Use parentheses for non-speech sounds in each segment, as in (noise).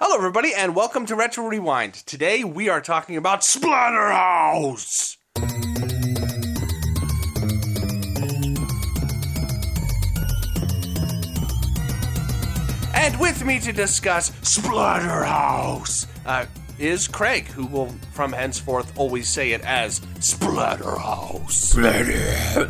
Hello, everybody, and welcome to Retro Rewind. Today we are talking about Splatterhouse. And with me to discuss Splatterhouse uh, is Craig, who will from henceforth always say it as Splatterhouse. Splatter.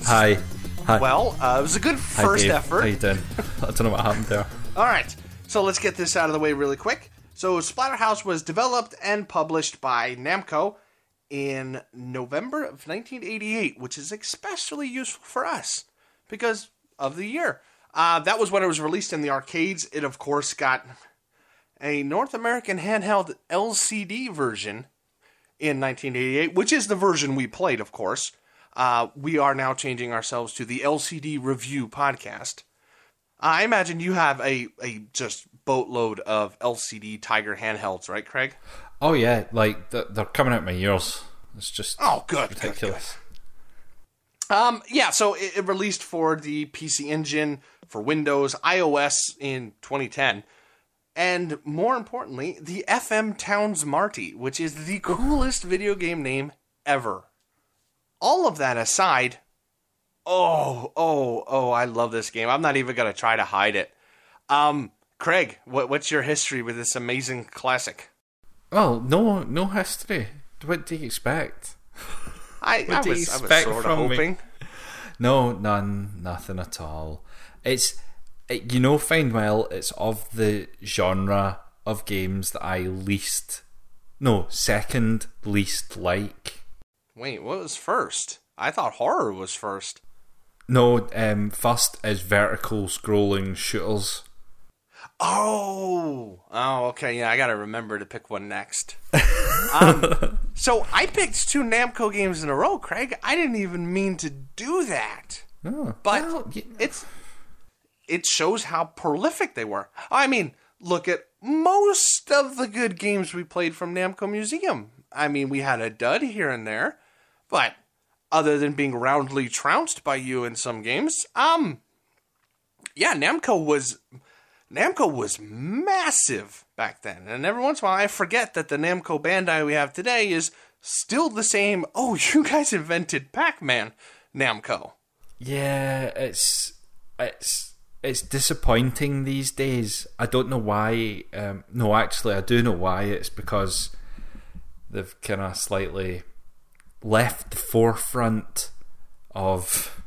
(laughs) Hi. Hi. Well, uh, it was a good Hi, first Dave. effort. How you doing? (laughs) I don't know what happened there. All right, so let's get this out of the way really quick. So, Splatterhouse was developed and published by Namco in November of 1988, which is especially useful for us because of the year. Uh, that was when it was released in the arcades. It, of course, got a North American handheld LCD version in 1988, which is the version we played, of course. Uh, we are now changing ourselves to the LCD Review podcast. I imagine you have a, a just boatload of LCD Tiger handhelds, right, Craig? Oh yeah, like they're coming out my ears. It's just Oh, good, good, ridiculous. Um, yeah, so it, it released for the PC Engine, for Windows, iOS in 2010, and more importantly, the FM Towns Marty, which is the coolest video game name ever. All of that aside, oh, oh, oh, I love this game. I'm not even gonna try to hide it. Um, Craig, what, what's your history with this amazing classic? Well, no, no history. What do you expect? I, What I do you was, I was expect sort of from me? hoping. No, none, nothing at all. It's, it, you know, fine well, it's of the genre of games that I least, no, second least like. Wait, what was first? I thought horror was first. No, um, first is vertical scrolling shooters. Oh, oh, okay. Yeah, I gotta remember to pick one next. (laughs) um, so I picked two Namco games in a row, Craig. I didn't even mean to do that, Oh, but well, y- it's it shows how prolific they were. I mean, look at most of the good games we played from Namco Museum. I mean, we had a dud here and there, but other than being roundly trounced by you in some games, um, yeah, Namco was Namco was massive back then, and every once in a while I forget that the Namco Bandai we have today is still the same. (laughs) Oh, you guys invented Pac-Man, Namco. Yeah, it's it's it's disappointing these days. I don't know why. Um, no, actually, I do know why. It's because they've kind of slightly left the forefront of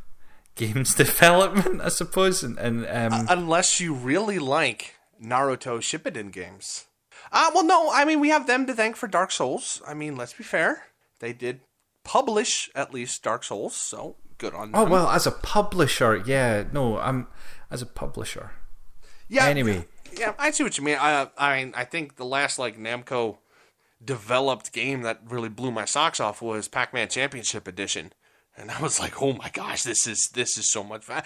games (laughs) development, I suppose. And, and um, Unless you really like Naruto Shippuden games. Uh, well, no, I mean, we have them to thank for Dark Souls. I mean, let's be fair. They did publish at least Dark Souls, so good on them. oh well, as a publisher, yeah, no, I'm as a publisher. yeah, anyway. Yeah, I see what you mean. I, I mean, I think the last, like, Namco developed game that really blew my socks off was Pac-Man Championship Edition. And I was like, oh my gosh, this is this is so much fun.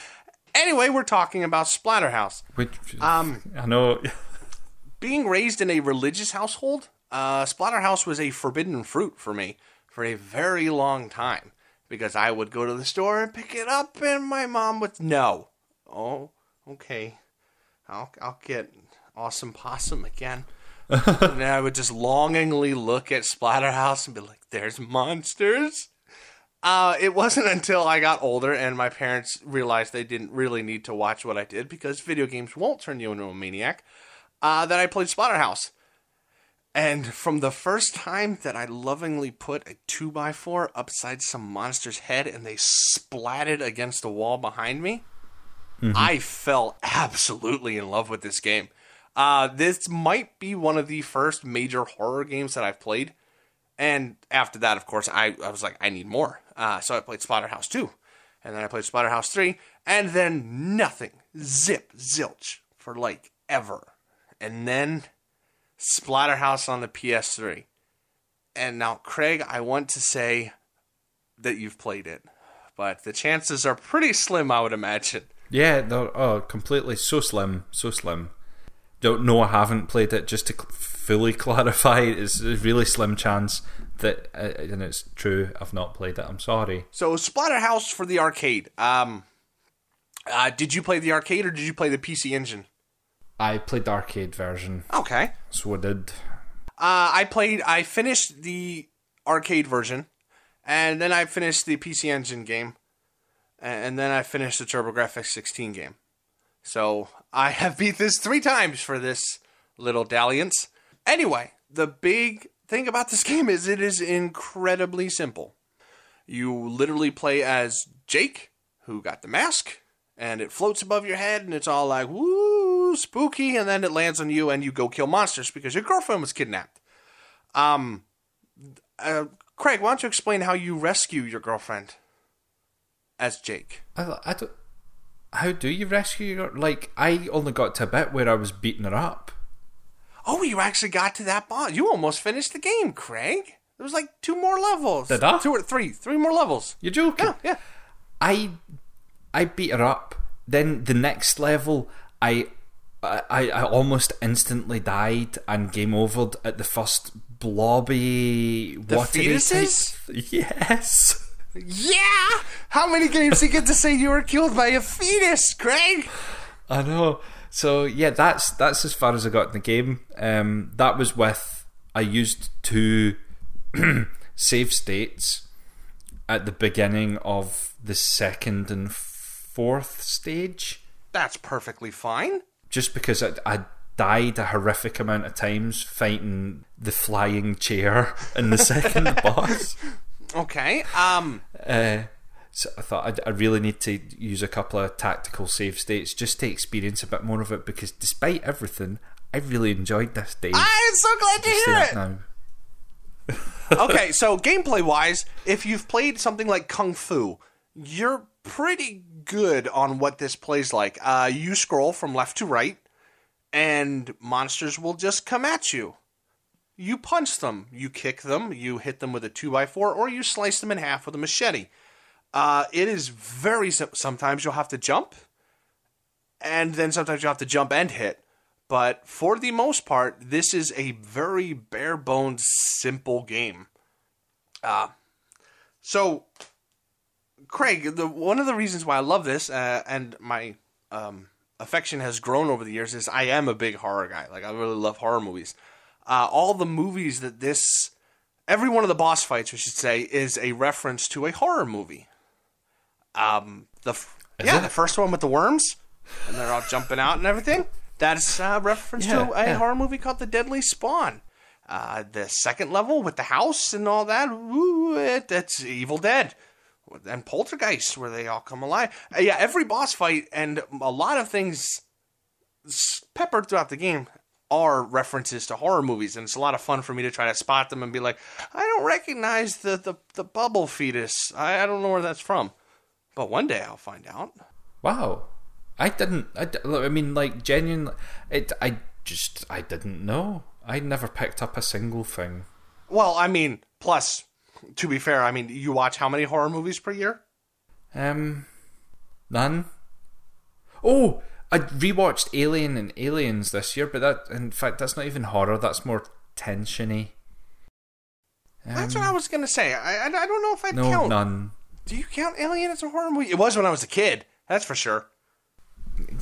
Anyway, we're talking about Splatterhouse. Which Um, I know. being raised in a religious household, uh, Splatterhouse was a forbidden fruit for me for a very long time because I would go to the store and pick it up, and my mom would no. Oh, okay, I'll I'll get awesome possum again. And I would just longingly look at Splatterhouse and be like, "There's monsters." Uh, it wasn't until I got older and my parents realized they didn't really need to watch what I did because video games won't turn you into a maniac uh, that I played Splatterhouse. And from the first time that I lovingly put a 2x4 upside some monster's head and they splatted against the wall behind me, I fell absolutely in love with this game. Uh, this might be one of the first major horror games that I've played. And after that, of course, I, I was like, I need more. Uh, so I played Splatterhouse 2. And then I played Splatterhouse 3. And then nothing. Zip, zilch for like ever. And then Splatterhouse on the PS3. And now, Craig, I want to say that you've played it. But the chances are pretty slim, I would imagine. Yeah, they're oh, completely so slim, so slim. Don't know. I haven't played it. Just to fully (laughs) clarify, it's a really slim chance that, uh, and it's true. I've not played it. I'm sorry. So Splatterhouse for the arcade. Um, uh, did you play the arcade or did you play the PC Engine? I played the arcade version, Okay. so I did. Uh, I played. I finished the arcade version, and then I finished the PC Engine game, and then I finished the TurboGrafx 16 game. So I have beat this three times for this little dalliance. Anyway, the big thing about this (laughs) game is it is incredibly simple. You literally play as Jake, who got the mask, and it floats above your head, and it's all like, woo, spooky, and then it lands on you, and you go kill monsters because your girlfriend was kidnapped. Um, uh, Craig, why don't you explain how you rescue your girlfriend as Jake? I, I. How do you rescue your like? I only got to a bit where I was beating her up. Oh, you actually got to that boss. You almost finished the game, Craig. There was like two more levels. Did I? Two or three. Three more levels. You're joking? Yeah, yeah. I I beat her up. Then the next level, I I, I almost instantly died and game overed at the first blobby The fetuses? type- (laughs) Yes. Yeah! How many games do you get to say you were killed by a fetus, Craig? I know. So yeah, that's that's as far as I got in the game. Um, that was with I used two (clears throat) save states at the beginning of the second and fourth stage, That's perfectly fine. just because I, I died a horrific amount of times fighting the flying chair in the second (laughs) boss. Okay. Um. Uh, so I thought I'd, I really need to use a couple of tactical save states just to experience a bit more of it because despite everything, I really enjoyed this day. I'm so glad to hear it. now. (laughs) okay, so gameplay wise, if you've played something like Kung Fu, you're pretty good on what this plays like. Uh, you scroll from left to right, and monsters will just come at you. You punch them, you kick them, you hit them with a 2x4, or you slice them in half with a machete. Uh, it is very sim- sometimes you'll have to jump, and then sometimes you'll have to jump and hit. But for the most part, this is a very bare bones, simple game. Uh, so, Craig, the, one of the reasons why I love this uh, and my um, affection has grown over the years is I am a big horror guy. Like, I really love horror movies. Uh, all the movies that this, every one of the boss fights, we should say, is a reference to a horror movie. Um, the f- yeah, it? the first one with the worms, and they're all jumping out and everything. That's a reference Yeah, to a yeah. horror movie called The Deadly Spawn. Uh, the second level with the house and all that, ooh, it, that's Evil Dead. And Poltergeist, where they all come alive. Uh, yeah, every boss fight and a lot of things peppered throughout the game are references to horror movies, and it's a lot of fun for me to try to spot them and be like, I don't recognize the, the, the bubble fetus. I, I don't know where that's from. But one day I'll find out. Wow, I didn't. I, I mean, like genuinely, it. I just I didn't know. I never picked up a single thing. Well, I mean, plus, to be fair, I mean, you watch how many horror movies per year? Um, none. Oh, I rewatched Alien and Aliens this year, but that, in fact, that's not even horror. That's more tensiony. That's what I was gonna say. I, I, I don't know if I Um, No, count. none. Do you count Alien as a horror movie? It was when I was a kid. That's for sure.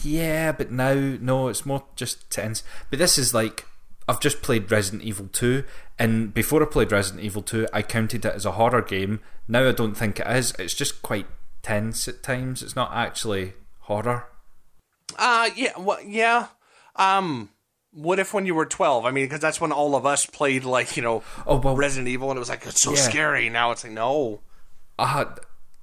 Yeah, but now no, it's more just tense. But this is like I've just played Resident Evil 2 and before I played Resident Evil 2, I counted it as a horror game. Now I don't think it is. It's just quite tense at times. It's not actually horror. Uh, yeah, well, yeah. Um, what if when you were twelve? I mean, because that's when all of us played like you know Oh, well- Resident Evil, and it was like it's so Yeah. scary. Now it's like no. uh,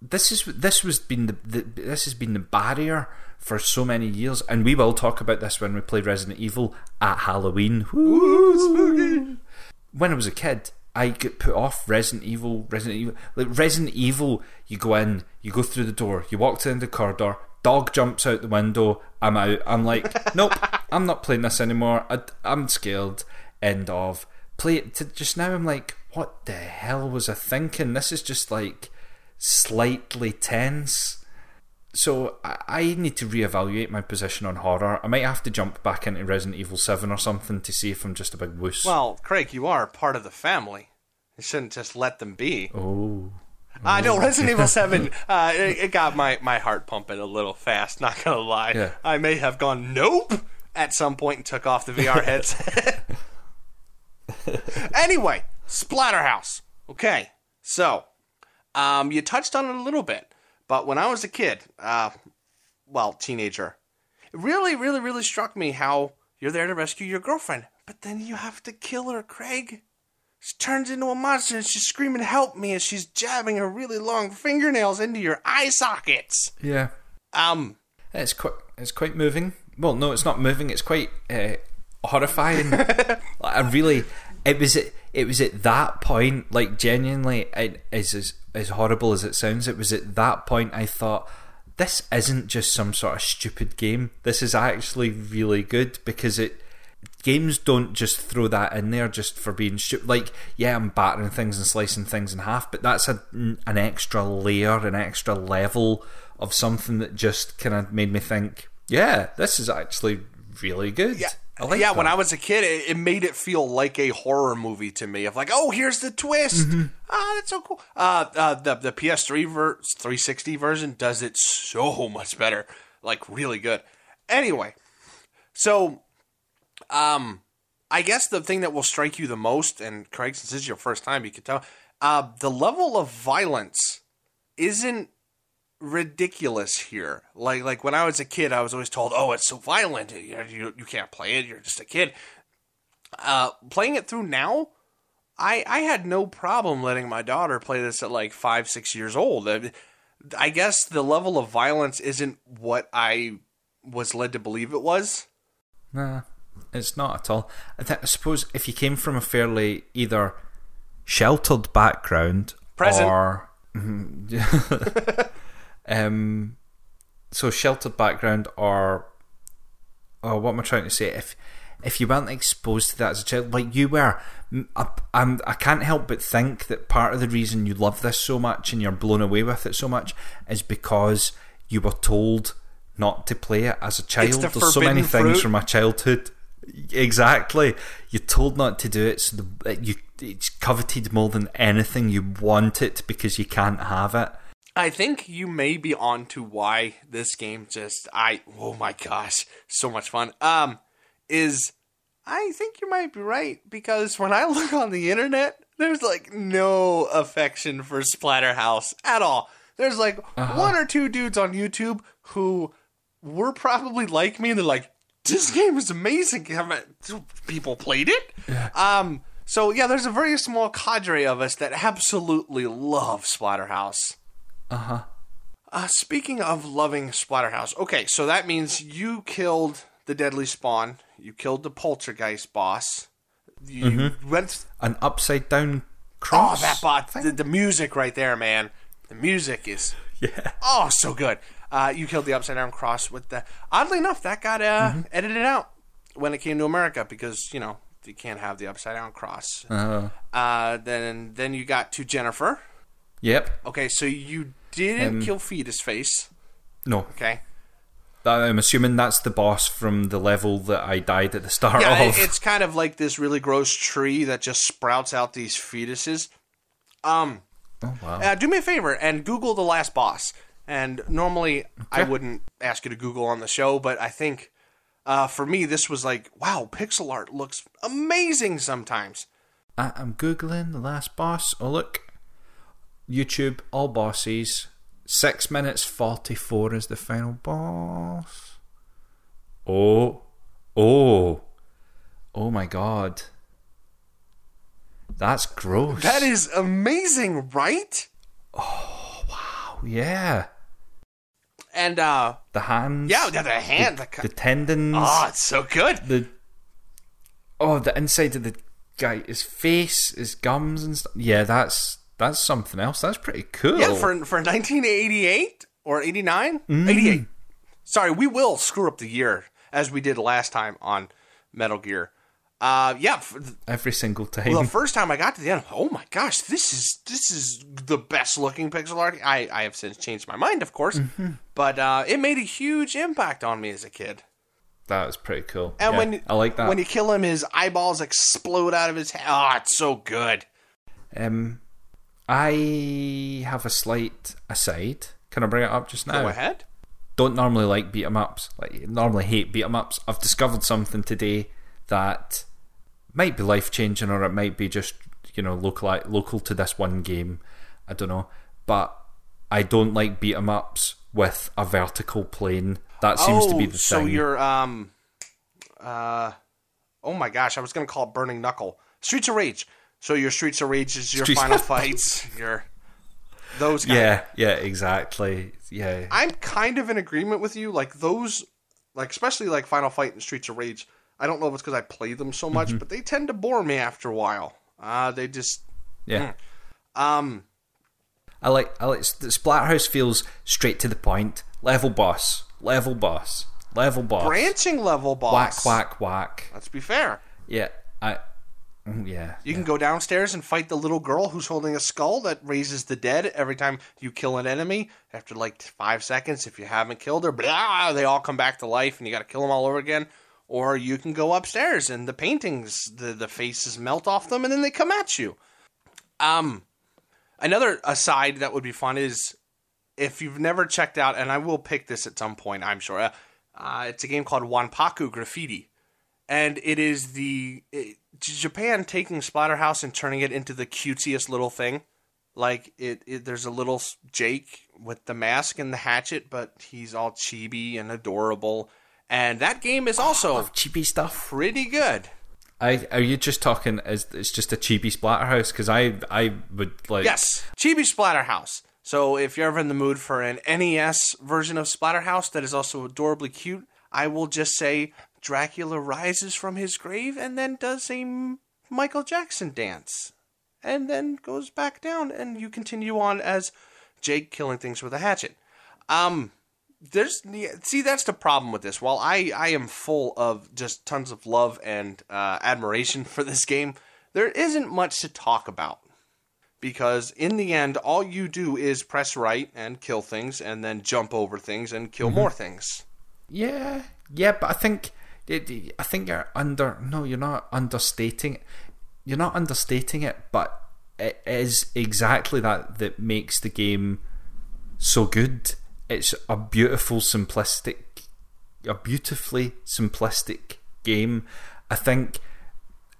this is this was been the, the this has been the barrier for so many years, and we will talk about this when we play Resident Evil at Halloween. Woo! When I was a kid, I get put off Resident Evil. Resident Evil, like Resident Evil, you go in, you go through the door, you walk to the end of the corridor. Dog jumps out the window. I'm out. I'm like, (laughs) nope, I'm not playing this anymore. I, I'm scared. End of. Play it to just now. I'm like, what the hell was I thinking? This is just like slightly tense. So I, I need to reevaluate my position on horror. I might have to jump back into Resident Evil Seven or something to see if I'm just a big wuss. Well, Craig, you are part of the family. You shouldn't just let them be. oh, I know Resident Evil Seven. (laughs) Uh, it, it got my, my heart pumping a little fast. Not gonna lie. Yeah. I may have gone nope at some point and took off the VR (laughs) headset. anyway, Splatterhouse. Okay, so um, you touched on it a little bit, but when I was a kid, uh, well, teenager, it really, really, really struck me how you're there to rescue your girlfriend, but then you have to kill her, Craig. She turns into a monster and she's screaming, Help me! as she's jabbing her really long fingernails into your eye sockets. Yeah. Um, It's quite it's quite moving. Well, no, it's not moving. It's quite uh, horrifying. (laughs) like, I really, it was at, it was at that point, like genuinely, it is as as horrible as it sounds. It was at that point I thought this isn't just some sort of stupid game. This is actually really good because it games don't just throw that in there just for being stupid. Like, yeah, I'm battering things and slicing things in half, but that's a, an extra layer, an extra level of something that just kind of made me think, yeah, this is actually really good. Yeah. Like yeah, that. when I was a kid, it, it made it feel like a horror movie to me. Of like, oh, here's the twist. Mm-hmm. Ah, that's so cool. Uh, uh, the the PS3 ver- 360 version does it so much better. Like, really good. Anyway, so, um, I guess the thing that will strike you the most, and Craig, since this is your first time, you can tell, uh, the level of violence isn't ridiculous here. Like like when I was a kid, I was always told, "Oh, it's so violent. You you, you can't play it. You're just a kid." Uh, playing it through now, I I had no problem letting my daughter play this at like five six years old. I, I guess the level of violence isn't what I was led to believe it was. Nah, it's not at all. I, th- I suppose if you came from a fairly either sheltered background Present. or (laughs) um, so sheltered background or or what am I trying to say? If if you weren't exposed to that as a child, like you were, I, I'm, I can't help but think that part of the reason you love this so much and you're blown away with it so much is because you were told not to play it as a child. the There's so many things fruit. from my childhood. Exactly, you're told not to do it, so the, you it's coveted more than anything. You want it because you can't have it. I think you may be on to why this game just I oh my gosh, so much fun. Um is I think you might be right because when I (laughs) look on the internet, there's like no affection for Splatterhouse at all. There's like one or two dudes on YouTube who were probably like me and they're like, this game is amazing. People played it? Um so yeah, there's a very small cadre of us that absolutely love Splatterhouse. Uh, huh. Uh speaking of loving Splatterhouse, okay, so that means you killed the Deadly Spawn, you killed the Poltergeist boss, you went. An upside down Oh, cross. that bot! The, the music right there, man. The music is (laughs) Yeah. oh so good. Uh, you killed the Upside Down Cross with the. Oddly enough, that got uh, edited out when it came to America because you know you can't have the Upside Down Cross. Uh, Uh, then then you got to Jennifer. yep. Okay, so you didn't Um, kill Fetus Face. No. Okay. That, I'm assuming that's the boss from the level that I died at the start Yeah, of. it, it's kind of like this really gross tree that just sprouts out these fetuses. Um, oh wow. uh, do me a favor and Google the last boss. And normally I wouldn't ask you to Google on the show, but I think uh, for me this was like, wow, pixel art looks amazing sometimes. I, I'm googling the last boss. Oh look, YouTube all bosses. Six minutes forty four is the final boss. Oh, oh, oh my god. That's gross. That is amazing, right? Oh wow, yeah. And uh, The hands. yeah, the, the hand, the, The tendons. oh, it's so good. the oh the inside of the guy his face his gums and stuff yeah that's that's something else that's pretty cool Yeah, for for 1988 or 89, Mm. 88. Sorry, we will screw up the year as we did last time on Metal Gear. Uh, yeah, every single time well, the first time I got to the end, oh my gosh, this is this is the best looking pixel art. I I have since changed my mind, of course, Mm-hmm. but uh, it made a huge impact on me as a kid. that was pretty cool And Yeah, when I like that when you kill him, his eyeballs explode out of his head. Oh, it's so good. um I have a slight aside can I bring it up just now Go ahead. don't normally like beat 'em ups. Like normally hate beat 'em ups. I've discovered something today that might be life changing, or it might be just you know local local to this one game. I don't know, but I don't like beat 'em ups with a vertical plane. That seems oh, to be the same. so thing. you're um, uh, oh my gosh, I was gonna call it Burning Knuckle. Streets of Rage. So your Streets of Rage is your final fights. Your those. Kind yeah, yeah, exactly. Yeah, I'm kind of in agreement with you. Like those, like especially like Final Fight and Streets of Rage. I don't know if it's because I play them so much, Mm-hmm. but they tend to bore me after a while. Uh, they just yeah. um. I like I like the Splatterhouse feels straight to the point. Level boss, level boss, level boss. branching level boss. whack whack. Whack. Let's be fair. Yeah, I mm, yeah. You can go downstairs and fight the little girl who's holding a skull that raises the dead every time you kill an enemy. After like five seconds, if you haven't killed her, blah, they all come back to life and you got to kill them all over again. Or you can go upstairs and the paintings, the the faces melt off them and then they come at you. Um, another aside that would be fun is if you've never checked out, and I will pick this at some point, I'm sure. Uh, uh, it's a game called Wanpaku Graffiti and it is the it, Japan taking Splatterhouse and turning it into the cutesiest little thing. Like it, it, there's a little Jake with the mask and the hatchet, but he's all chibi and adorable. And that game is also Cheapy stuff. pretty good. I are you just talking as it's just a cheapy Splatterhouse? Because I I would like Yes, Chibi Splatterhouse. So if you're ever in the mood for an NES version of Splatterhouse that is also adorably cute, I will just say Dracula rises from his grave and then does a Michael Jackson dance, and then goes back down, and you continue on as Jake killing things with a hatchet. Um, there's see that's the problem with this. While I I am full of just tons of love and uh, admiration (laughs) for this game, there isn't much to talk about because in the end, all you do is press right and kill things, and then jump over things and kill more things. Yeah, yeah, but I think I think you're under. No, you're not understating. it. You're not understating it, but it is exactly that that makes the game so good. It's a beautiful, simplistic, a beautifully simplistic game. I think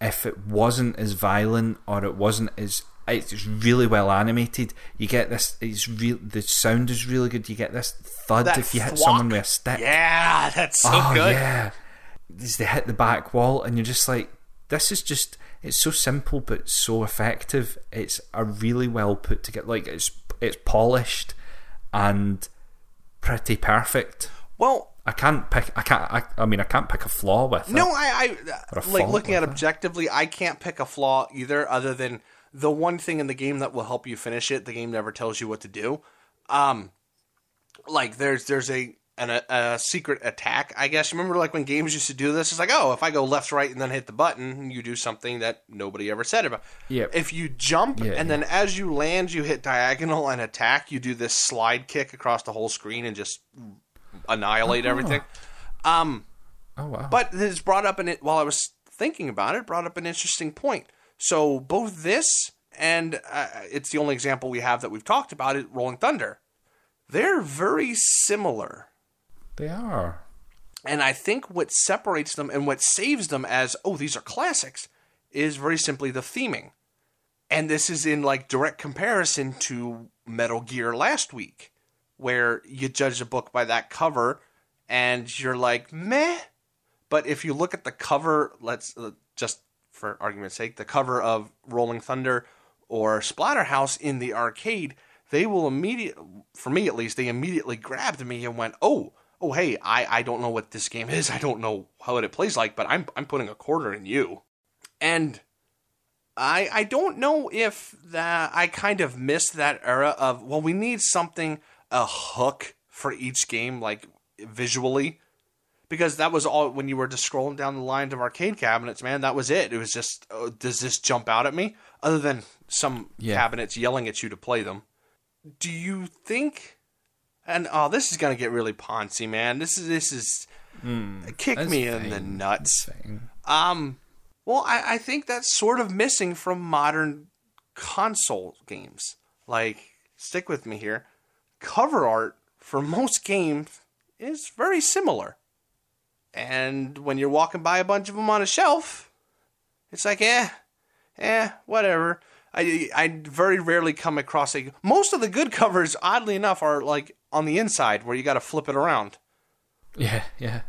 if it wasn't as violent or it wasn't as it's really well animated. You get this. It's real. The sound is really good. You get this thud That if you hit thwack. someone with a stick. Yeah, that's so oh good. yeah. As they hit the back wall, and you're just like, this is just. It's so simple but so effective. It's a really well put together. Like it's it's polished and pretty perfect. Well, I can't pick. I can't. I, I mean, I can't pick a flaw with it. No, I, Or I a like looking at it. objectively. I can't pick a flaw either, other than the one thing in the game that will help you finish it. The game never tells you what to do. Um, like there's there's a an, a, a secret attack. I guess remember like when games used to do this. It's like oh, if I go left, right, and then hit the button, you do something that nobody ever said about. Yep. If you jump Yeah, and then as you land, you hit diagonal and attack. You do this slide kick across the whole screen and just annihilate everything. Um. Oh wow. But this brought up an while I was thinking about it, brought up an interesting point. So both this and uh, it's the only example we have that we've talked about it, Rolling Thunder. They're very similar. They are. And I think what separates them and what saves them as, oh, these are classics, is very simply the theming. And this is in like direct comparison to Metal Gear last week, where you judge a book by that cover and you're like, meh. But if you look at the cover, let's uh, just for argument's sake, the cover of Rolling Thunder or Splatterhouse in the arcade, they will immediate, for me at least, they immediately grabbed me and went, oh, oh, hey, I, I don't know what this game is. (laughs) I don't know how it plays like, but I'm I'm putting a quarter in you. And I I don't know if that I kind of missed that era of well, we need something a hook for each game, like visually. Because that was all when you were just scrolling down the lines of arcade cabinets, man. That was it. It was just, oh, does this jump out at me? Other than some Yeah. cabinets yelling at you to play them. Do you think? And oh, this is gonna get really poncy, man. This is this is kick That's me in the nuts. Um, well, I, I think that's sort of missing from modern console games. Like, stick with me here. Cover art for most games is very similar. And when you're walking by a bunch of them on a shelf, it's like, eh, eh, whatever. I, I very rarely come across a. Most of the good (laughs) covers, oddly enough, are like on the inside where you got to flip it around. Yeah, yeah.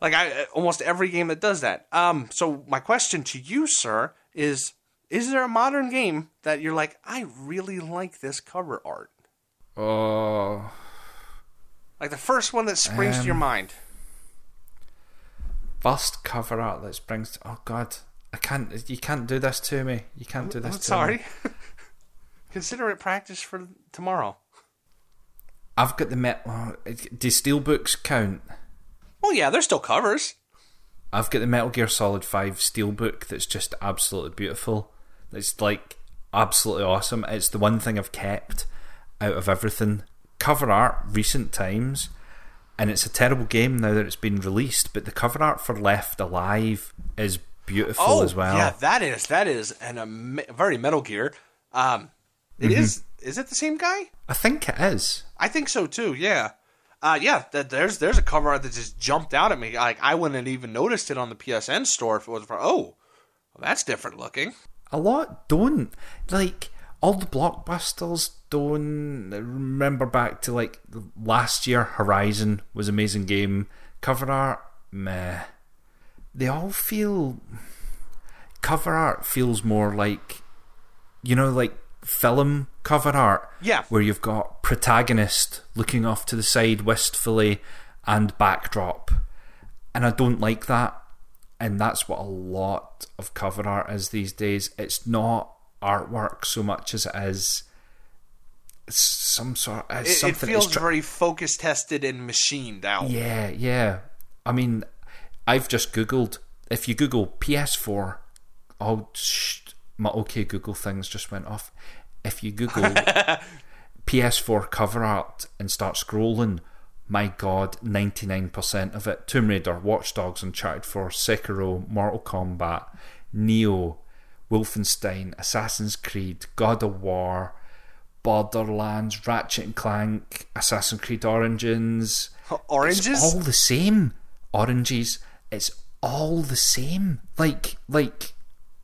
Like I almost every game that does that. Um, so my question to you, sir, is: Is there a modern game that you're like, I really like this cover art? Oh, Like the first one that springs to your Um, mind. first cover art that springs. To, oh God, I can't. You can't do this to me. You can't do this. I'm sorry. (laughs) Consider it practice for tomorrow. I've got the met. Oh, do steelbooks count? Well, yeah, they're still covers. I've got the Metal Gear Solid 5 steelbook that's just absolutely beautiful. It's like absolutely awesome. It's the one thing I've kept out of everything. Cover art, recent times, and it's a terrible game now that it's been released, but the cover art for Left Alive is beautiful Oh, as well. yeah, that is that is an a very Metal Gear. Um, it Mm-hmm. is. Is it the same guy? I think it is. I think so too. Yeah. Uh, yeah, th- there's there's a cover art that just jumped out at me. Like I wouldn't have even noticed it on the PSN store if it was for oh, well, that's different looking. A lot don't. Like, all the blockbusters don't. Remember back to, like, last year, Horizon was amazing game. Cover art, meh. They all feel. Cover art feels more like. You know, like film cover art. Yeah. Where you've got protagonist looking off to the side wistfully and backdrop. And I don't like that. And that's what a lot of cover art is these days. It's not artwork so much as it is some sort of It, it feels it's tr- very focus tested and machined out. yeah, yeah. I mean, I've just googled. If you Google PS4, oh, sh- my OK Google things just went off. If you Google (laughs) PS4 cover art and start scrolling, my God, ninety nine percent of it: Tomb Raider, Watch Dogs, Uncharted 4, Sekiro, Mortal Kombat, Nioh, Wolfenstein, Assassin's Creed, God of War. Borderlands, Ratchet and Clank, Assassin's Creed Origins, Oranges. it's all the same. Oranges. It's all the same. Like, like,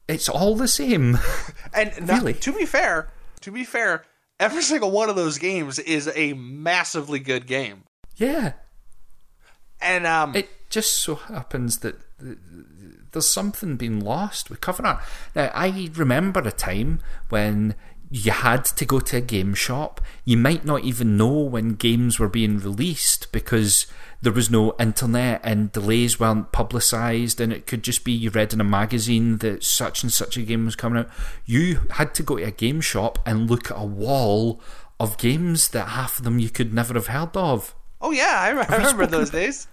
it's all the same. (laughs) And now, Really? to be fair, to be fair, every single one of those games is a massively good game. yeah. And um, It just so happens that there's something being lost with cover art. Now, I remember a time when you had to go to a game shop. You might not even know when games were being released because there was no internet and delays weren't publicised, and it could just be you read in a magazine that such and such a game was coming out. You had to go to a game shop and look at a wall of games that half of them you could never have heard of. oh yeah, I, I remember those days.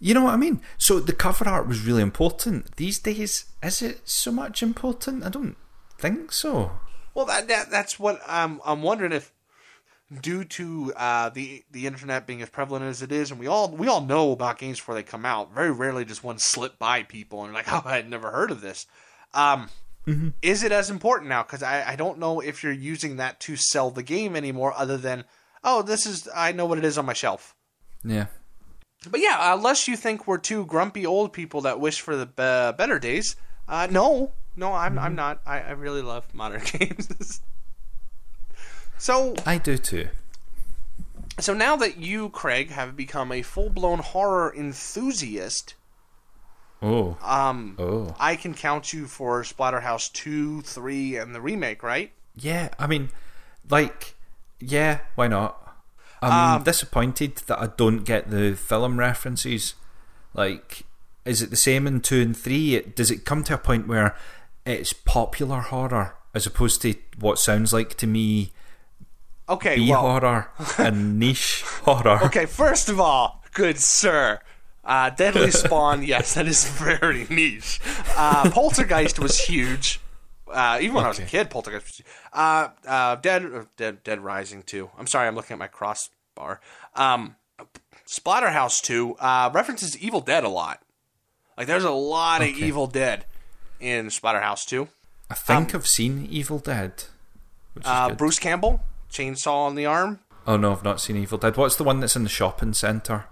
You know what I mean? So the cover art was really important. These days, is it so much important? I don't think so. Well, that, that that's what I'm I'm wondering if, due to uh, the the internet being as prevalent as it is, and we all we all know about games before they come out. Very rarely does one slip by people and like, (laughs) oh, I had never heard of this. Um, Is it as important now? Because I, I don't know if you're using that to sell the game anymore, other than oh, this is I know what it is on my shelf. Yeah. But yeah, unless you think we're two grumpy old people that wish for the be- better days, uh, no, no, I'm I'm not. I, I really love modern (laughs) games. so I do too. so now that you, Craig, have become a full blown horror enthusiast, Oh. um, Oh. I can count you for Splatterhouse two, three, and the remake, right? Yeah, I mean, like, yeah, why not? I'm disappointed that I don't get the film references. Like, is it the same in 2 and 3? It, does it come to a point where it's popular horror as opposed to what sounds like to me Okay, B well, horror (laughs) and niche horror? Okay, first of all, good sir. Uh, Deadly (laughs) Spawn, yes, that is very niche. Uh, Poltergeist was huge. Uh, even when I was a kid, Poltergeist was. Uh, uh, Dead, uh, Dead, Dead Rising 2. I'm sorry, I'm looking at my crossbar. Um, Splatterhouse 2 uh, references Evil Dead a lot. Like, there's a lot of Evil Dead in Splatterhouse 2. I think I've seen Evil Dead. Which is Uh. Bruce Campbell, chainsaw on the arm. Oh no, I've not seen Evil Dead. What's the one that's in the shopping centre?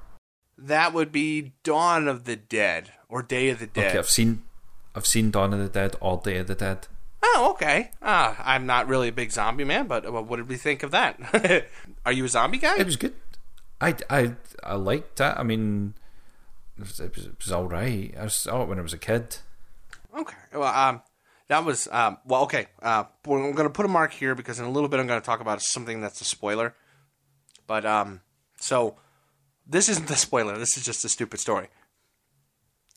that would be Dawn of the Dead or Day of the Dead. Okay, I've seen I've seen Dawn of the Dead or Day of the Dead. Oh, okay. Uh, I'm not really a big zombie man, but uh, what did we think of that? (laughs) Are you a zombie guy? It was good. I, I, I liked it. I mean, it was, it was, it was all right. I saw it when I was a kid. Okay. Well, um, that was um, well. Okay. Uh, I'm going to put a mark here because in a little bit I'm going to talk about something that's a spoiler. But um, so this isn't the (laughs) spoiler. This is just a stupid story.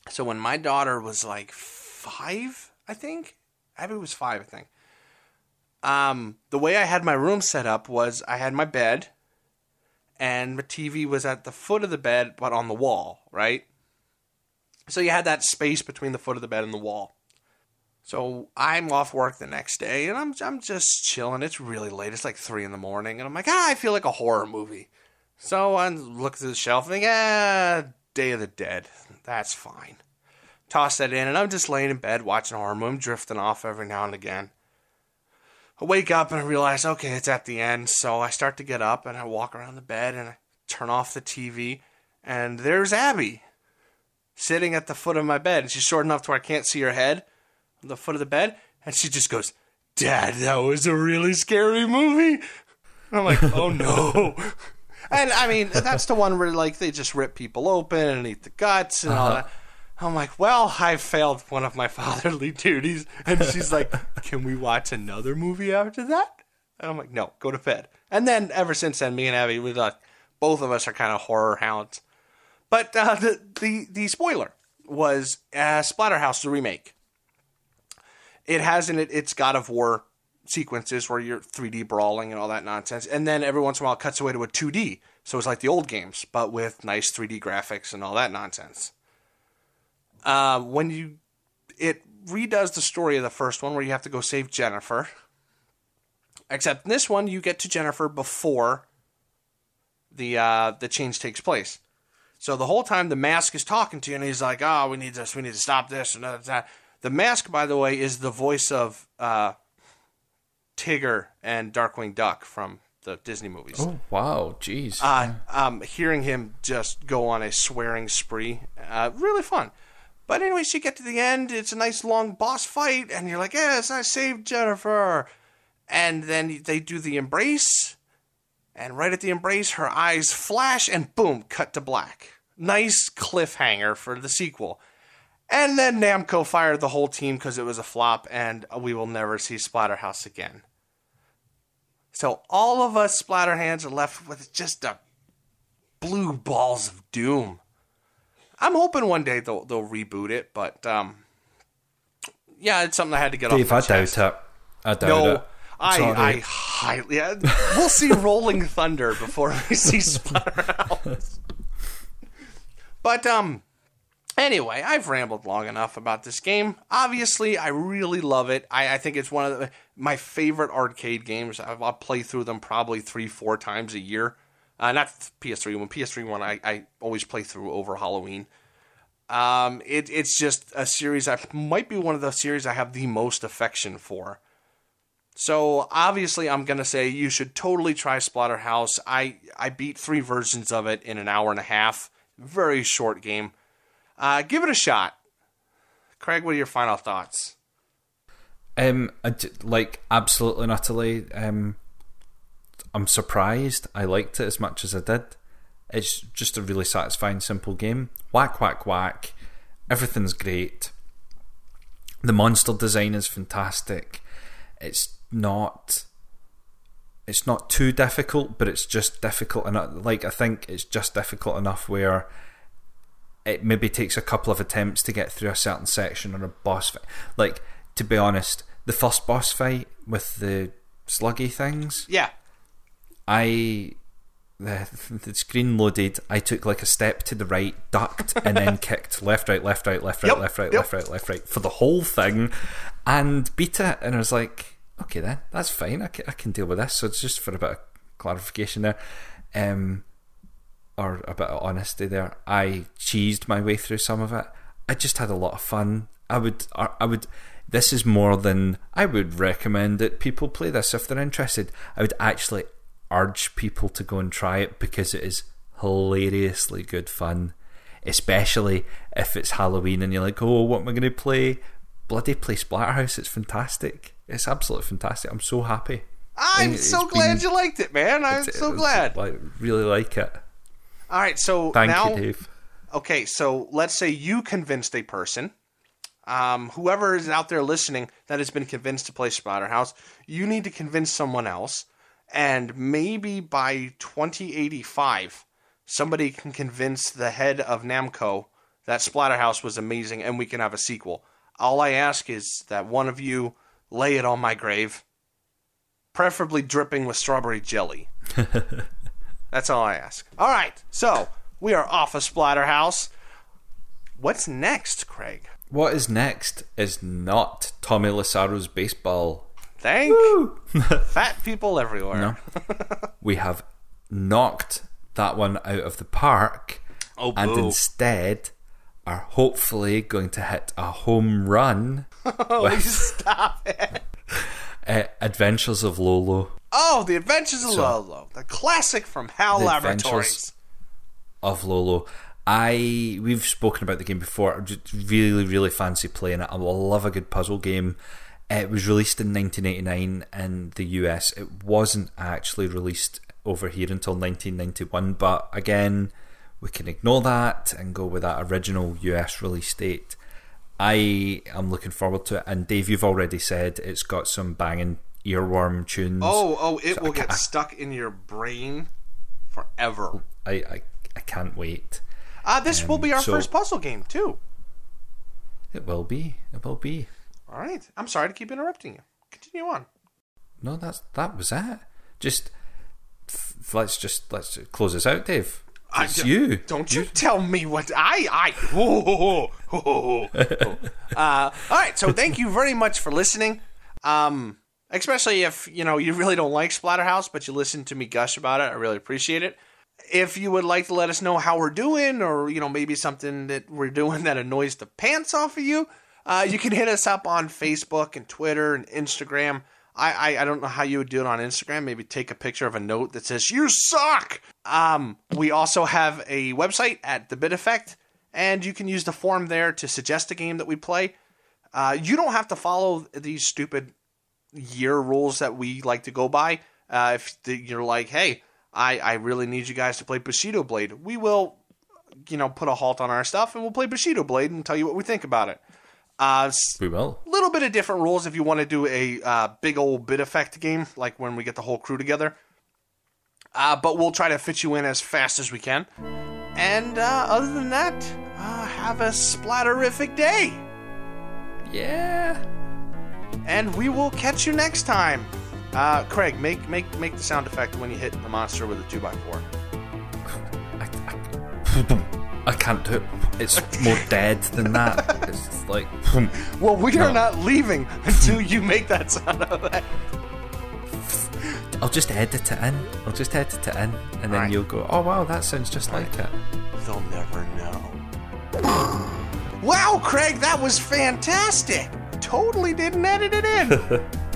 So when my daughter was like five, I think Abby was five, I think. Um, the way I had my room set up was I had my bed, and my TV was at the foot of the bed, but on the wall, right? So you had that space between the foot of the bed and the wall. So I'm off work the next day, and I'm I'm just chilling. It's really late. It's like three in the morning, and I'm like, ah, I feel like a horror movie. So I look through the shelf and think, ah, Day of the Dead. That's fine. Toss that in, and I'm just laying in bed watching horror movie, drifting off every now and again. I wake up and I realize, okay, it's at the end. So I start to get up and I walk around the bed and I turn off the TV, and there's Abby sitting at the foot of my bed. And she's short enough to where I can't see her head on the foot of the bed. And she just goes, Dad, that was a really scary movie. And I'm like, oh (laughs) no. and I mean, that's the one where like they just rip people open and eat the guts and all Uh-huh. that. I'm like, well, I failed one of my (laughs) fatherly duties. And she's like, can we watch another movie after that? And I'm like, no, go to bed. And then ever since then, me and Abby, we like, both of us are kind of horror hounds. But uh, the, the the spoiler was uh, Splatterhouse, the remake. It has in it its God of War sequences where you're 3D brawling and all that nonsense, and then every once in a while it cuts away to a 2D. So it's like the old games, but with nice 3D graphics and all that nonsense. Uh, when you it redoes the story of the first one where you have to go save Jennifer. Except in this one, you get to Jennifer before the uh, the change takes place. So the whole time the mask is talking to you, and he's like, "Oh, we need this. We need to stop this." And that. The mask, by the way, is the voice of uh, Tigger and Darkwing Duck from the Disney movies. Oh wow, jeez. Uh, um, hearing him just go on a swearing spree, uh, really fun. But anyways, you get to the end. It's a nice long boss fight, and you're like, "Yes, I saved Jennifer." And then they do the embrace, and right at the embrace, her eyes flash, and boom, cut to black. Nice cliffhanger for the sequel. And then Namco fired the whole team because it was a flop, and we will never see Splatterhouse again. So all of us Splatterhands are left with just a blue balls of doom. I'm hoping one day they'll they'll reboot it, but um, yeah, it's something I had to get Dave, off. I my doubt it. I doubt No, it. I. I highly. yeah, we'll see Rolling Thunder before we see Splatterhouse. but um, anyway, I've rambled long enough about this game. Obviously, I really love it. I, I think it's one of the, my favorite arcade games. I've, I'll play through them probably three, four times a year. Uh, not PS3 one. PS3 one, I, I always play through over Halloween. Um, it, it's just a series. I might be one of the series I have the most affection for. So obviously, I'm gonna say you should totally try Splatterhouse. I I beat three versions of it in an hour and a half. Very short game. Uh, give it a shot. Craig, what are your final thoughts? Um, like absolutely and utterly. Um, I'm surprised. I liked it as much as I did. It's just a really satisfying, simple game. Whack, whack, whack. Everything's great. The monster design is fantastic. It's not. It's not too difficult, but it's just difficult enough. Like I think it's just difficult enough where it maybe takes a couple of attempts to get through a certain section or a boss fight. Like to be honest, the first boss fight with the sluggy things, Yeah, I the the screen loaded. I took like a step to the right, ducked, and then (laughs) kicked left, right, left, right, left, right, Yep, left, right, yep. left, right, left, right for the whole thing, and beat it. And I was like, okay, then that's fine. I can, I can deal with this. So it's just for a bit of clarification there. Um, or a bit of honesty there. I cheesed my way through some of it. I just had a lot of fun. I would, I would. This is more than I would recommend that people play this if they're interested. I would actually urge people to go and try it because it is hilariously good fun, especially if it's Halloween and you're like, oh, what am I going to play? Bloody play Splatterhouse. It's fantastic. It's absolutely fantastic. I'm so happy. I'm It's so glad been- you liked it, man. I'm so glad. I really like it. All right, so Thank now, you, Dave. okay, so let's say you convinced a person, um, whoever is out there listening that has been convinced to play Splatterhouse, you need to convince someone else, and maybe by 2085, somebody can convince the head of Namco that Splatterhouse was amazing and we can have a sequel. All I ask is that one of you lay it on my grave, preferably dripping with strawberry jelly. (laughs) That's all I ask. All right, so we are off of Splatterhouse. What's next, Craig? What is next is not Tommy Lasorda's baseball. Thank (laughs) fat people everywhere. (laughs) We have knocked that one out of the park Oh, and boo. instead are hopefully going to hit a home run (laughs) Please stop it. uh, (laughs) Adventures of Lolo Oh, The Adventures of Lolo, the classic from HAL Laboratories. of Lolo. I we've spoken about the game before. I just really, really fancy playing it. I love a good puzzle game. It was released in 1989 in the US. It wasn't actually released over here until 1991. But again, we can ignore that and go with that original US release date. I am looking forward to it. And Dave, you've already said it's got some banging earworm tunes. Oh, oh, it So will get stuck in your brain forever. I, I, I can't wait. Uh, this will be our so- first puzzle game, too. It will be. It will be. All right. I'm sorry to keep interrupting you. Continue on. No, that's that was it. Just let's just let's close this out, Dave. I- It's you. Don't you tell me what I I. Whoa, whoa, whoa, whoa. (laughs) uh, all right, so thank you very much for listening. Um, especially if you know you really don't like Splatterhouse, but you listen to me gush about it. I really appreciate it. If you would like to let us know how we're doing, or you know maybe something that we're doing (laughs) that annoys the pants off of you, uh, you can hit us up on Facebook and Twitter and Instagram. I, I, I don't know how you would do it on Instagram. Maybe take a picture of a note that says "You suck." Um, we also have a website at the Bit Effect, and you can use the form there to suggest a game that we play. Uh, you don't have to follow these stupid year rules that we like to go by. Uh, if the, you're like, hey, I, I really need you guys to play Bushido Blade, we will, you know, put a halt on our stuff and we'll play Bushido Blade and tell you what we think about it. Uh, We will. A little bit of different rules if you want to do a uh, big old bit effect game, like when we get the whole crew together. Uh, but we'll try to fit you in as fast as we can. And uh, other than that, uh, have a splatterific day. Yeah. And we will catch you next time. Uh, Craig, make make make the sound effect when you hit the monster with a two x four. I, I, (laughs) I can't do it. It's more dead than that. (laughs) It's like (laughs) Well, we are not leaving until you make that sound effect. (laughs) I'll just edit it in. I'll just edit it in, and then Alright. you'll go, "Oh wow, that sounds just like it." They'll never know. wow, Craig, that was fantastic. Totally didn't edit it in. (laughs)